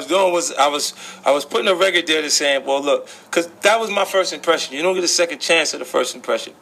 was doing was I was I was putting a record there to saying, well, look, because that was my first impression. You don't get a second chance at a first impression.